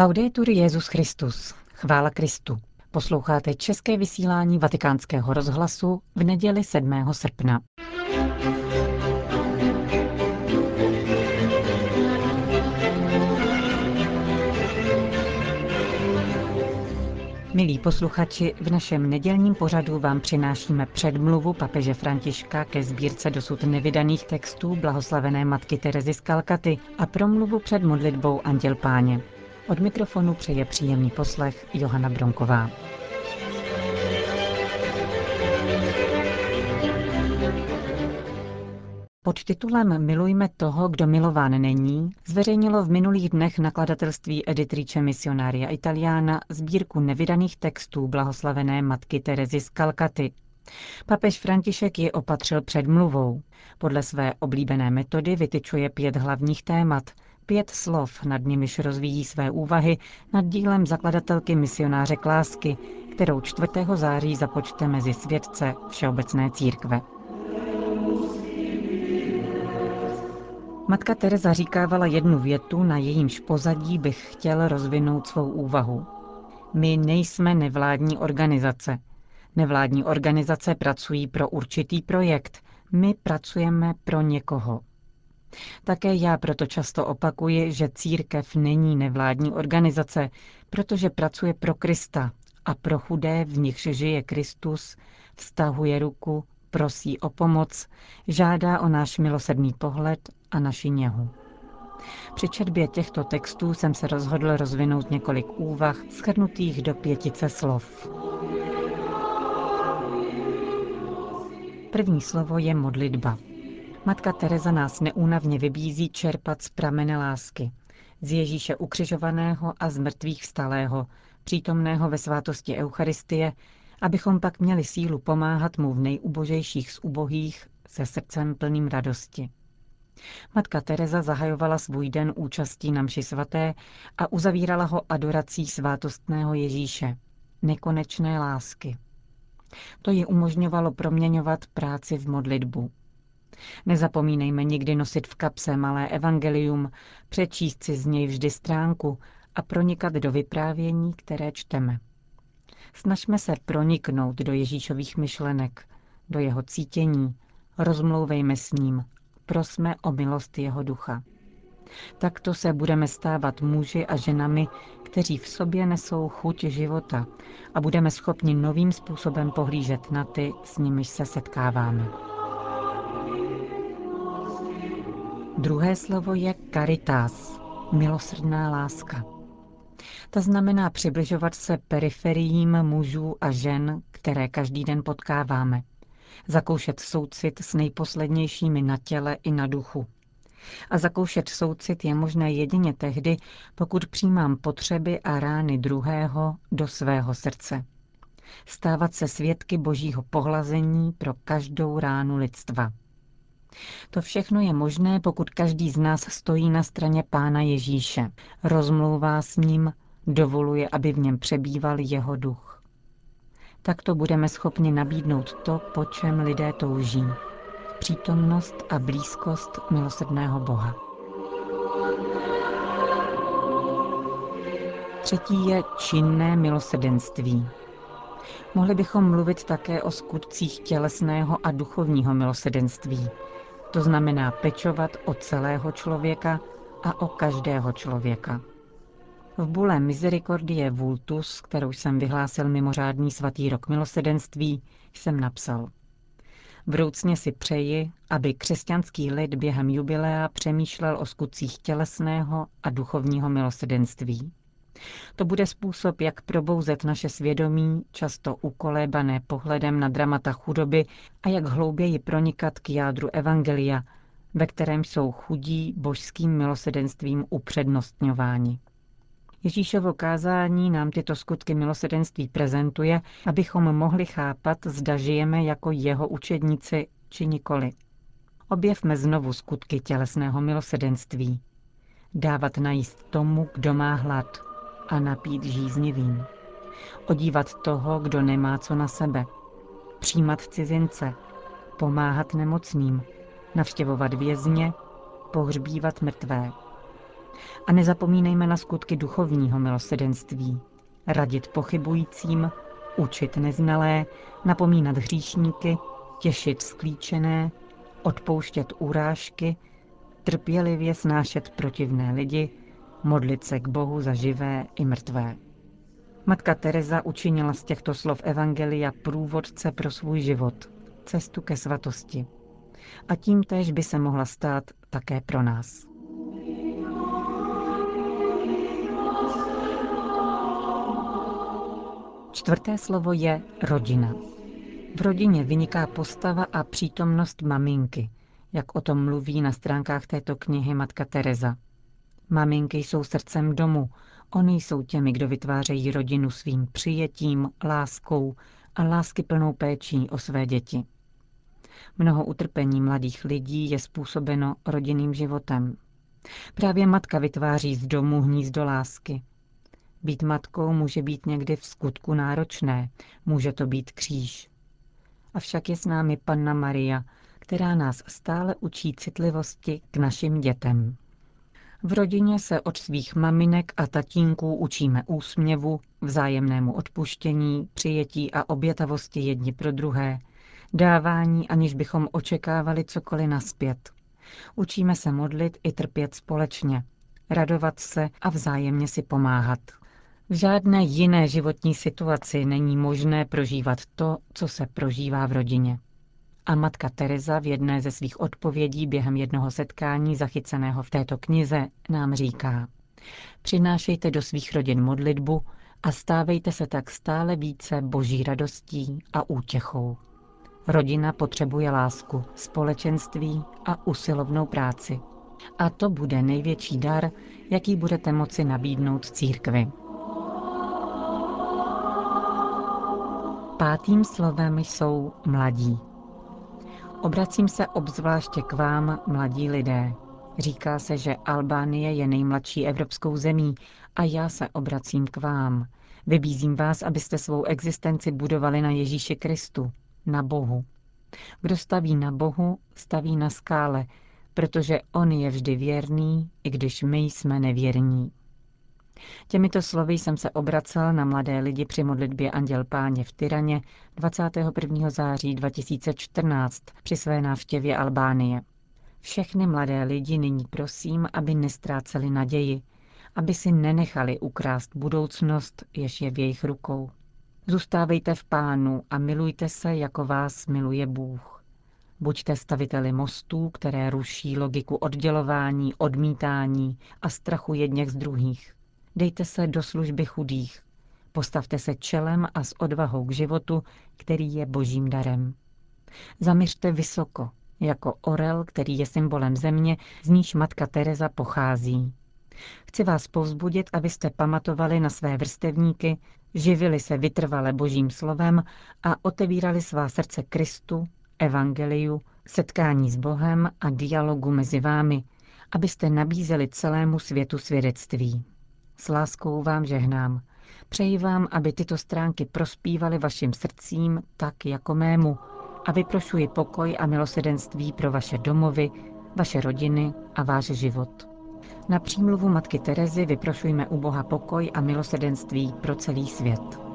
Laudetur Jezus Christus. Chvála Kristu. Posloucháte české vysílání Vatikánského rozhlasu v neděli 7. srpna. Milí posluchači, v našem nedělním pořadu vám přinášíme předmluvu papeže Františka ke sbírce dosud nevydaných textů blahoslavené matky Terezy z Kalkaty a promluvu před modlitbou Anděl Páně. Od mikrofonu přeje příjemný poslech Johana Bronková. Pod titulem Milujme toho, kdo milován není, zveřejnilo v minulých dnech nakladatelství Editrice Missionaria Italiana sbírku nevydaných textů blahoslavené matky Terezy z Kalkaty. Papež František ji opatřil předmluvou. Podle své oblíbené metody vytyčuje pět hlavních témat, pět slov, nad nimiž rozvíjí své úvahy nad dílem zakladatelky misionáře Klásky, kterou 4. září započte mezi světce Všeobecné církve. Matka Teresa říkávala jednu větu, na jejímž pozadí bych chtěl rozvinout svou úvahu. My nejsme nevládní organizace. Nevládní organizace pracují pro určitý projekt, my pracujeme pro někoho. Také já proto často opakuji, že církev není nevládní organizace, protože pracuje pro Krista a pro chudé, v nichž žije Kristus, vztahuje ruku, prosí o pomoc, žádá o náš milosedný pohled a naši něhu. Při četbě těchto textů jsem se rozhodl rozvinout několik úvah schrnutých do pětice slov. První slovo je modlitba. Matka Teresa nás neúnavně vybízí čerpat z pramene lásky, z Ježíše ukřižovaného a z mrtvých vstalého, přítomného ve svátosti Eucharistie, abychom pak měli sílu pomáhat mu v nejubožejších z ubohých se srdcem plným radosti. Matka Teresa zahajovala svůj den účastí na mši svaté a uzavírala ho adorací svátostného Ježíše, nekonečné lásky. To ji umožňovalo proměňovat práci v modlitbu. Nezapomínejme nikdy nosit v kapse malé evangelium, přečíst si z něj vždy stránku a pronikat do vyprávění, které čteme. Snažme se proniknout do Ježíšových myšlenek, do jeho cítění, rozmlouvejme s ním, prosme o milost jeho ducha. Takto se budeme stávat muži a ženami, kteří v sobě nesou chuť života a budeme schopni novým způsobem pohlížet na ty, s nimiž se setkáváme. Druhé slovo je caritas, milosrdná láska. Ta znamená přibližovat se periferiím mužů a žen, které každý den potkáváme. Zakoušet soucit s nejposlednějšími na těle i na duchu. A zakoušet soucit je možné jedině tehdy, pokud přijímám potřeby a rány druhého do svého srdce. Stávat se svědky božího pohlazení pro každou ránu lidstva. To všechno je možné, pokud každý z nás stojí na straně Pána Ježíše, rozmlouvá s ním, dovoluje, aby v něm přebýval jeho duch. Takto budeme schopni nabídnout to, po čem lidé touží. Přítomnost a blízkost milosrdného Boha. Třetí je činné milosrdenství. Mohli bychom mluvit také o skutcích tělesného a duchovního milosrdenství, to znamená pečovat o celého člověka a o každého člověka. V bule Misericordie Vultus, kterou jsem vyhlásil mimořádný svatý rok milosedenství, jsem napsal. Vroucně si přeji, aby křesťanský lid během jubilea přemýšlel o skutcích tělesného a duchovního milosedenství. To bude způsob, jak probouzet naše svědomí, často ukolébané pohledem na dramata chudoby a jak hlouběji pronikat k jádru Evangelia, ve kterém jsou chudí božským milosedenstvím upřednostňováni. Ježíšovo kázání nám tyto skutky milosedenství prezentuje, abychom mohli chápat, zda žijeme jako jeho učedníci či nikoli. Objevme znovu skutky tělesného milosedenství. Dávat najíst tomu, kdo má hlad, a napít žíznivým. Odívat toho, kdo nemá co na sebe. Přijímat cizince. Pomáhat nemocným. Navštěvovat vězně. Pohřbívat mrtvé. A nezapomínejme na skutky duchovního milosedenství. Radit pochybujícím, učit neznalé, napomínat hříšníky, těšit sklíčené, odpouštět urážky, trpělivě snášet protivné lidi, modlit se k Bohu za živé i mrtvé. Matka Teresa učinila z těchto slov Evangelia průvodce pro svůj život, cestu ke svatosti. A tím též by se mohla stát také pro nás. Čtvrté slovo je rodina. V rodině vyniká postava a přítomnost maminky, jak o tom mluví na stránkách této knihy matka Teresa. Maminky jsou srdcem domu, oni jsou těmi, kdo vytvářejí rodinu svým přijetím, láskou a lásky plnou péčí o své děti. Mnoho utrpení mladých lidí je způsobeno rodinným životem. Právě matka vytváří z domu hnízdo lásky. Být matkou může být někdy v skutku náročné, může to být kříž. Avšak je s námi Panna Maria, která nás stále učí citlivosti k našim dětem. V rodině se od svých maminek a tatínků učíme úsměvu, vzájemnému odpuštění, přijetí a obětavosti jedni pro druhé, dávání, aniž bychom očekávali cokoliv naspět. Učíme se modlit i trpět společně, radovat se a vzájemně si pomáhat. V žádné jiné životní situaci není možné prožívat to, co se prožívá v rodině. A matka Teresa v jedné ze svých odpovědí během jednoho setkání zachyceného v této knize nám říká Přinášejte do svých rodin modlitbu a stávejte se tak stále více boží radostí a útěchou. Rodina potřebuje lásku, společenství a usilovnou práci. A to bude největší dar, jaký budete moci nabídnout církvi. Pátým slovem jsou mladí. Obracím se obzvláště k vám, mladí lidé. Říká se, že Albánie je nejmladší evropskou zemí a já se obracím k vám. Vybízím vás, abyste svou existenci budovali na Ježíši Kristu, na Bohu. Kdo staví na Bohu, staví na skále, protože On je vždy věrný, i když my jsme nevěrní. Těmito slovy jsem se obracel na mladé lidi při modlitbě Anděl Páně v Tyraně 21. září 2014 při své návštěvě Albánie. Všechny mladé lidi nyní prosím, aby nestráceli naději, aby si nenechali ukrást budoucnost, jež je v jejich rukou. Zůstávejte v pánu a milujte se, jako vás miluje Bůh. Buďte staviteli mostů, které ruší logiku oddělování, odmítání a strachu jedněch z druhých. Dejte se do služby chudých. Postavte se čelem a s odvahou k životu, který je božím darem. Zaměřte vysoko, jako orel, který je symbolem země, z níž matka Teresa pochází. Chci vás povzbudit, abyste pamatovali na své vrstevníky, živili se vytrvale božím slovem a otevírali svá srdce Kristu, evangeliu, setkání s Bohem a dialogu mezi vámi, abyste nabízeli celému světu svědectví. S láskou vám žehnám. Přeji vám, aby tyto stránky prospívaly vašim srdcím tak jako mému a vyprošuji pokoj a milosedenství pro vaše domovy, vaše rodiny a váš život. Na přímluvu Matky Terezy vyprošujme u Boha pokoj a milosedenství pro celý svět.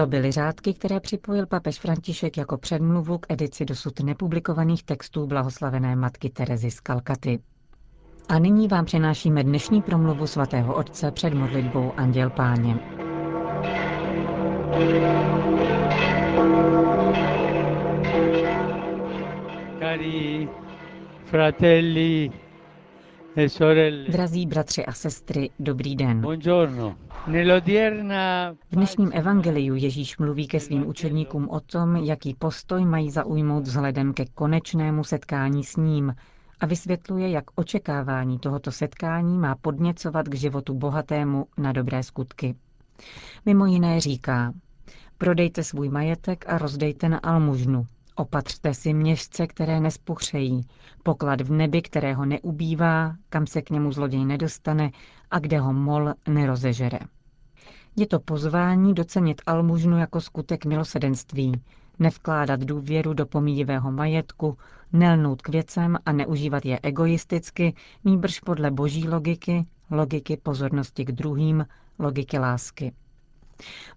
To byly řádky, které připojil papež František jako předmluvu k edici dosud nepublikovaných textů blahoslavené matky Terezy z Kalkaty. A nyní vám přinášíme dnešní promluvu svatého otce před modlitbou Anděl Páně. Cari fratelli Drazí bratři a sestry, dobrý den. V dnešním evangeliu Ježíš mluví ke svým učedníkům o tom, jaký postoj mají zaujmout vzhledem ke konečnému setkání s ním a vysvětluje, jak očekávání tohoto setkání má podněcovat k životu bohatému na dobré skutky. Mimo jiné říká, prodejte svůj majetek a rozdejte na almužnu, Opatřte si měšce, které nespuchřejí, poklad v nebi, kterého neubývá, kam se k němu zloděj nedostane a kde ho mol nerozežere. Je to pozvání docenit almužnu jako skutek milosedenství, Nevkládat důvěru do pomíjivého majetku, nelnout k věcem a neužívat je egoisticky, nýbrž podle boží logiky, logiky pozornosti k druhým, logiky lásky.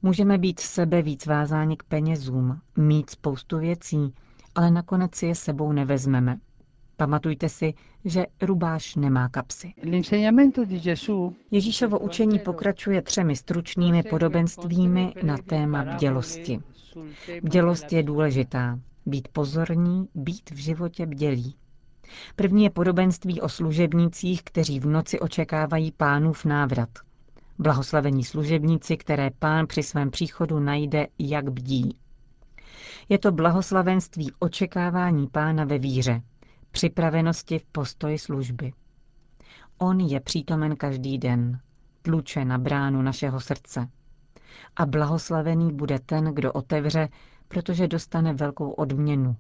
Můžeme být sebe víc vázáni k penězům, mít spoustu věcí, ale nakonec si je sebou nevezmeme. Pamatujte si, že rubáš nemá kapsy. Ježíšovo učení pokračuje třemi stručnými podobenstvími na téma bdělosti. Bdělost je důležitá. Být pozorní, být v životě bdělí. První je podobenství o služebnících, kteří v noci očekávají pánův návrat. Blahoslavení služebníci, které pán při svém příchodu najde, jak bdí. Je to blahoslavenství očekávání pána ve víře, připravenosti v postoji služby. On je přítomen každý den, tluče na bránu našeho srdce. A blahoslavený bude ten, kdo otevře, protože dostane velkou odměnu.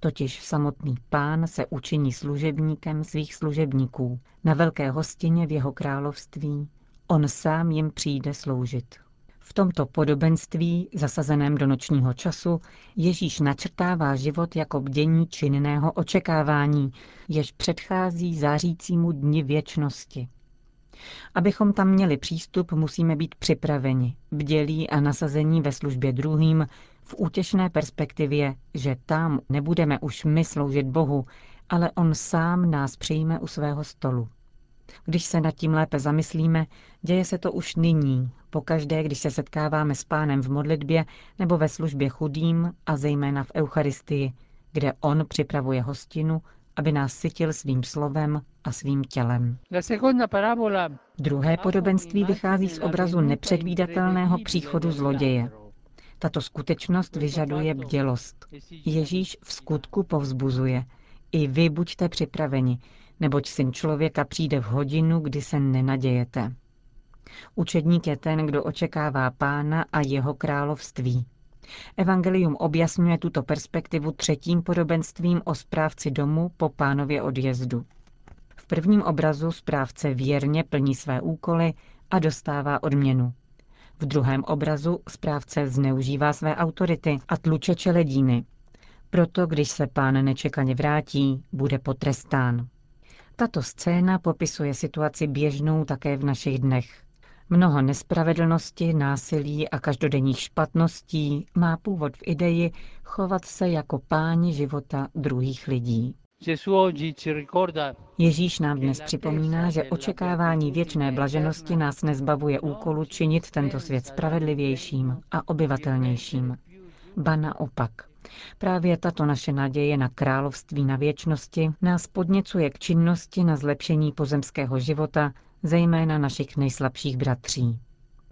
Totiž samotný pán se učiní služebníkem svých služebníků na velké hostině v jeho království. On sám jim přijde sloužit. V tomto podobenství, zasazeném do nočního času, Ježíš načrtává život jako bdění činného očekávání, jež předchází zářícímu dni věčnosti. Abychom tam měli přístup, musíme být připraveni, bdělí a nasazení ve službě druhým, v útěšné perspektivě, že tam nebudeme už my sloužit Bohu, ale On sám nás přijme u svého stolu. Když se nad tím lépe zamyslíme, děje se to už nyní, pokaždé, když se setkáváme s pánem v modlitbě nebo ve službě chudým a zejména v Eucharistii, kde on připravuje hostinu, aby nás sytil svým slovem a svým tělem. Druhé podobenství vychází z obrazu nepředvídatelného příchodu zloděje. Tato skutečnost vyžaduje bdělost. Ježíš v skutku povzbuzuje. I vy buďte připraveni, neboť syn člověka přijde v hodinu, kdy se nenadějete. Učedník je ten, kdo očekává pána a jeho království. Evangelium objasňuje tuto perspektivu třetím podobenstvím o správci domu po pánově odjezdu. V prvním obrazu správce věrně plní své úkoly a dostává odměnu. V druhém obrazu správce zneužívá své autority a tluče čeledíny. Proto, když se pán nečekaně vrátí, bude potrestán. Tato scéna popisuje situaci běžnou také v našich dnech. Mnoho nespravedlnosti, násilí a každodenních špatností má původ v ideji chovat se jako páni života druhých lidí. Ježíš nám dnes připomíná, že očekávání věčné blaženosti nás nezbavuje úkolu činit tento svět spravedlivějším a obyvatelnějším. Ba naopak. Právě tato naše naděje na království na věčnosti nás podněcuje k činnosti na zlepšení pozemského života, zejména našich nejslabších bratří.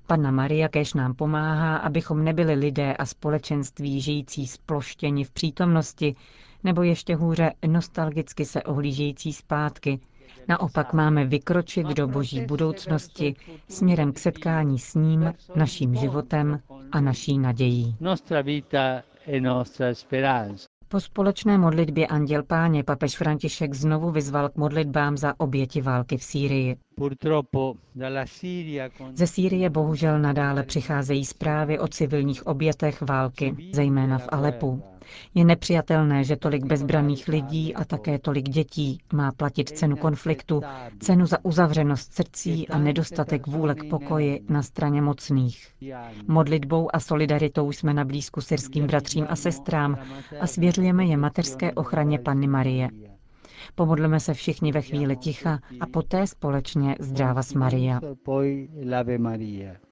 Panna Maria kež nám pomáhá, abychom nebyli lidé a společenství žijící sploštěni v přítomnosti, nebo ještě hůře nostalgicky se ohlížející zpátky. Naopak máme vykročit do boží budoucnosti směrem k setkání s ním, naším životem a naší nadějí. Po společné modlitbě Anděl Páně papež František znovu vyzval k modlitbám za oběti války v Sýrii. Ze Sýrie bohužel nadále přicházejí zprávy o civilních obětech války, zejména v Alepu. Je nepřijatelné, že tolik bezbraných lidí a také tolik dětí má platit cenu konfliktu, cenu za uzavřenost srdcí a nedostatek vůle k pokoji na straně mocných. Modlitbou a solidaritou jsme na blízku syrským bratřím a sestrám a svěřujeme je mateřské ochraně Panny Marie. Pomodleme se všichni ve chvíli ticha a poté společně zdráva Maria.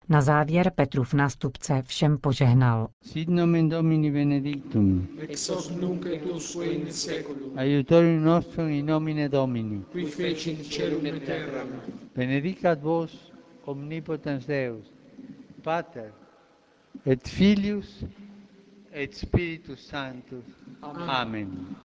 Na závěr Petrův nástupce všem požehnal. Sit nomen Domini benedictum. Ex hoc nunc et usque in seculum. Aiutorium nostrum in nomine Domini. Qui feci in celum et terram. Benedicat vos omnipotens Deus, Pater et Filius et Spiritus Sanctus. Amen. Amen.